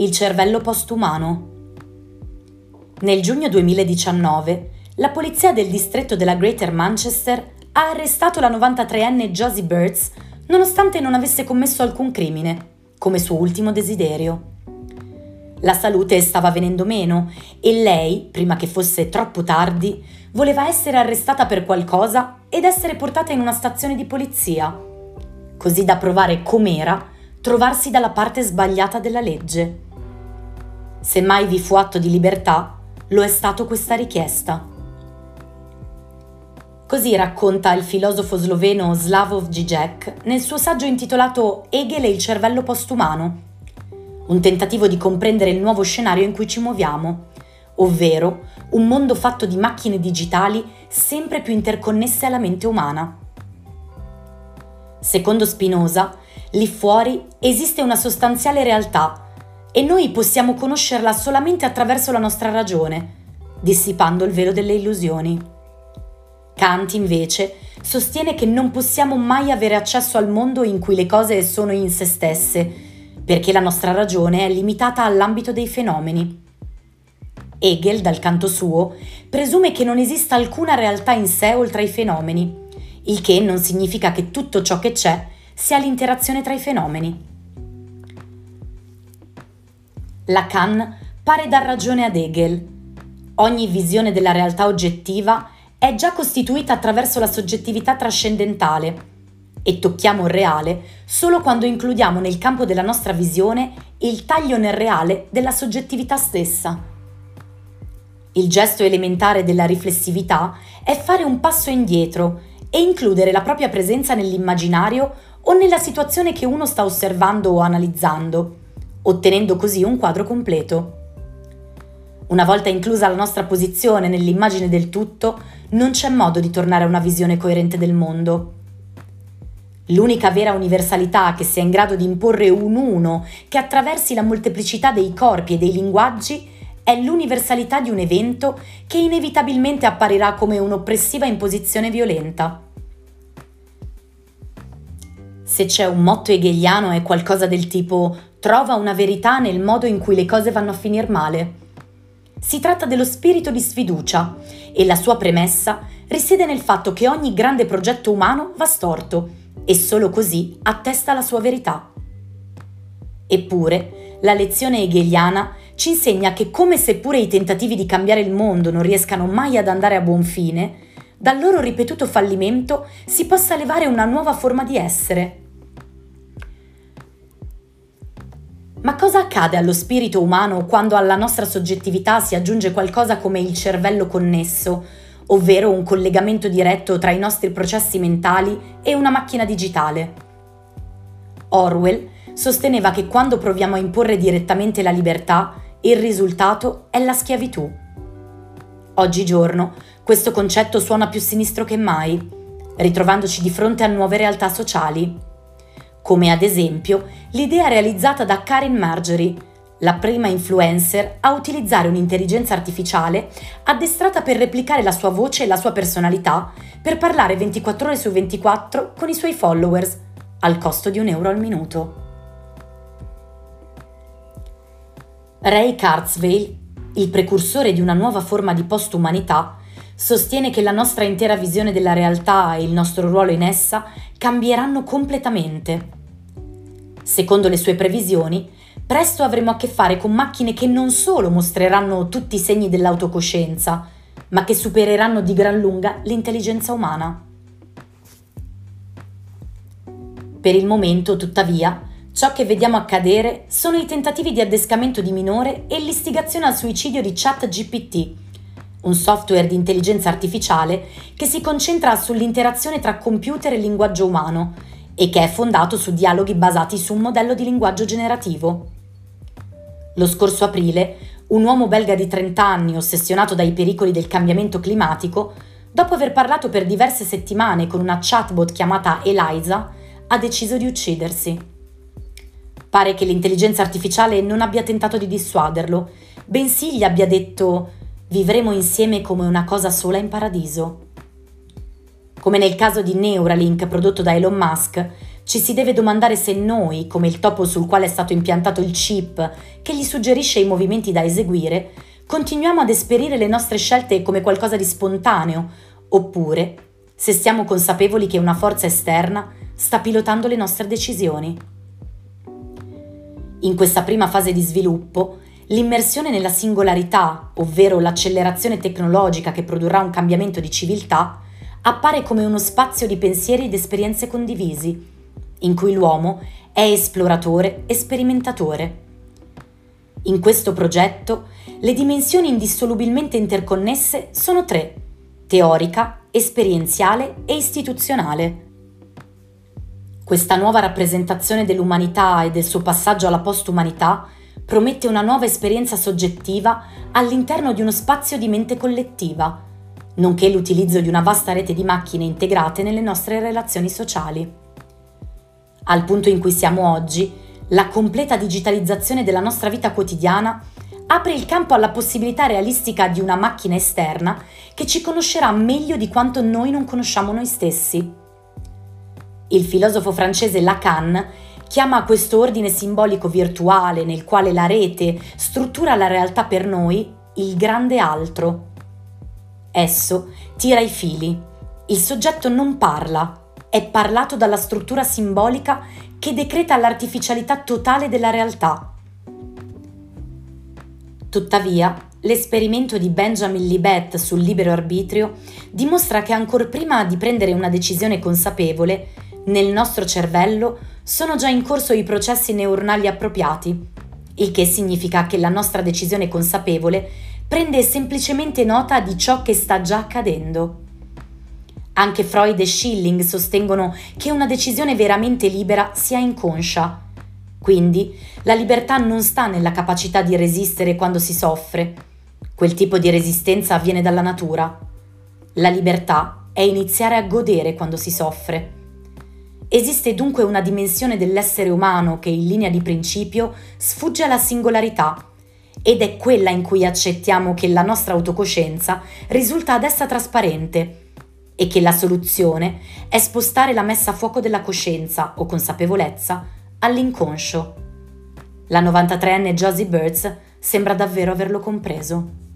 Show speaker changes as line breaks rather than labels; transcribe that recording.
il cervello postumano. Nel giugno 2019, la polizia del distretto della Greater Manchester ha arrestato la 93enne Josie Birds nonostante non avesse commesso alcun crimine, come suo ultimo desiderio. La salute stava venendo meno e lei, prima che fosse troppo tardi, voleva essere arrestata per qualcosa ed essere portata in una stazione di polizia, così da provare com'era trovarsi dalla parte sbagliata della legge. Se mai vi fu atto di libertà, lo è stato questa richiesta. Così racconta il filosofo sloveno Slavoj Žižek nel suo saggio intitolato Hegel e il cervello postumano, un tentativo di comprendere il nuovo scenario in cui ci muoviamo, ovvero un mondo fatto di macchine digitali sempre più interconnesse alla mente umana. Secondo Spinoza, lì fuori esiste una sostanziale realtà e noi possiamo conoscerla solamente attraverso la nostra ragione, dissipando il velo delle illusioni. Kant invece sostiene che non possiamo mai avere accesso al mondo in cui le cose sono in se stesse, perché la nostra ragione è limitata all'ambito dei fenomeni. Hegel, dal canto suo, presume che non esista alcuna realtà in sé oltre ai fenomeni, il che non significa che tutto ciò che c'è sia l'interazione tra i fenomeni. Lacan pare dar ragione ad Hegel. Ogni visione della realtà oggettiva è già costituita attraverso la soggettività trascendentale e tocchiamo il reale solo quando includiamo nel campo della nostra visione il taglio nel reale della soggettività stessa. Il gesto elementare della riflessività è fare un passo indietro e includere la propria presenza nell'immaginario o nella situazione che uno sta osservando o analizzando ottenendo così un quadro completo. Una volta inclusa la nostra posizione nell'immagine del tutto, non c'è modo di tornare a una visione coerente del mondo. L'unica vera universalità che sia in grado di imporre un uno che attraversi la molteplicità dei corpi e dei linguaggi è l'universalità di un evento che inevitabilmente apparirà come un'oppressiva imposizione violenta. Se c'è un motto hegeliano è qualcosa del tipo trova una verità nel modo in cui le cose vanno a finir male. Si tratta dello spirito di sfiducia e la sua premessa risiede nel fatto che ogni grande progetto umano va storto e solo così attesta la sua verità. Eppure, la lezione hegeliana ci insegna che come seppure i tentativi di cambiare il mondo non riescano mai ad andare a buon fine, dal loro ripetuto fallimento si possa levare una nuova forma di essere, Ma cosa accade allo spirito umano quando alla nostra soggettività si aggiunge qualcosa come il cervello connesso, ovvero un collegamento diretto tra i nostri processi mentali e una macchina digitale? Orwell sosteneva che quando proviamo a imporre direttamente la libertà, il risultato è la schiavitù. Oggigiorno questo concetto suona più sinistro che mai, ritrovandoci di fronte a nuove realtà sociali come ad esempio l'idea realizzata da Karen Marjorie, la prima influencer a utilizzare un'intelligenza artificiale addestrata per replicare la sua voce e la sua personalità per parlare 24 ore su 24 con i suoi followers, al costo di un euro al minuto. Ray Kurzweil, il precursore di una nuova forma di postumanità, sostiene che la nostra intera visione della realtà e il nostro ruolo in essa cambieranno completamente Secondo le sue previsioni, presto avremo a che fare con macchine che non solo mostreranno tutti i segni dell'autocoscienza, ma che supereranno di gran lunga l'intelligenza umana. Per il momento, tuttavia, ciò che vediamo accadere sono i tentativi di addescamento di minore e l'istigazione al suicidio di ChatGPT, un software di intelligenza artificiale che si concentra sull'interazione tra computer e linguaggio umano e che è fondato su dialoghi basati su un modello di linguaggio generativo. Lo scorso aprile, un uomo belga di 30 anni ossessionato dai pericoli del cambiamento climatico, dopo aver parlato per diverse settimane con una chatbot chiamata Eliza, ha deciso di uccidersi. Pare che l'intelligenza artificiale non abbia tentato di dissuaderlo, bensì gli abbia detto vivremo insieme come una cosa sola in paradiso. Come nel caso di Neuralink prodotto da Elon Musk, ci si deve domandare se noi, come il topo sul quale è stato impiantato il chip che gli suggerisce i movimenti da eseguire, continuiamo ad esperire le nostre scelte come qualcosa di spontaneo, oppure se siamo consapevoli che una forza esterna sta pilotando le nostre decisioni. In questa prima fase di sviluppo, l'immersione nella singolarità, ovvero l'accelerazione tecnologica che produrrà un cambiamento di civiltà, appare come uno spazio di pensieri ed esperienze condivisi in cui l'uomo è esploratore e sperimentatore. In questo progetto le dimensioni indissolubilmente interconnesse sono tre, teorica, esperienziale e istituzionale. Questa nuova rappresentazione dell'umanità e del suo passaggio alla postumanità promette una nuova esperienza soggettiva all'interno di uno spazio di mente collettiva, nonché l'utilizzo di una vasta rete di macchine integrate nelle nostre relazioni sociali. Al punto in cui siamo oggi, la completa digitalizzazione della nostra vita quotidiana apre il campo alla possibilità realistica di una macchina esterna che ci conoscerà meglio di quanto noi non conosciamo noi stessi. Il filosofo francese Lacan chiama questo ordine simbolico virtuale nel quale la rete struttura la realtà per noi il grande altro. Esso tira i fili. Il soggetto non parla, è parlato dalla struttura simbolica che decreta l'artificialità totale della realtà. Tuttavia, l'esperimento di Benjamin Libet sul libero arbitrio dimostra che ancor prima di prendere una decisione consapevole, nel nostro cervello sono già in corso i processi neuronali appropriati, il che significa che la nostra decisione consapevole prende semplicemente nota di ciò che sta già accadendo. Anche Freud e Schilling sostengono che una decisione veramente libera sia inconscia. Quindi la libertà non sta nella capacità di resistere quando si soffre. Quel tipo di resistenza avviene dalla natura. La libertà è iniziare a godere quando si soffre. Esiste dunque una dimensione dell'essere umano che in linea di principio sfugge alla singolarità ed è quella in cui accettiamo che la nostra autocoscienza risulta ad essa trasparente e che la soluzione è spostare la messa a fuoco della coscienza o consapevolezza all'inconscio. La 93enne Josie Birds sembra davvero averlo compreso.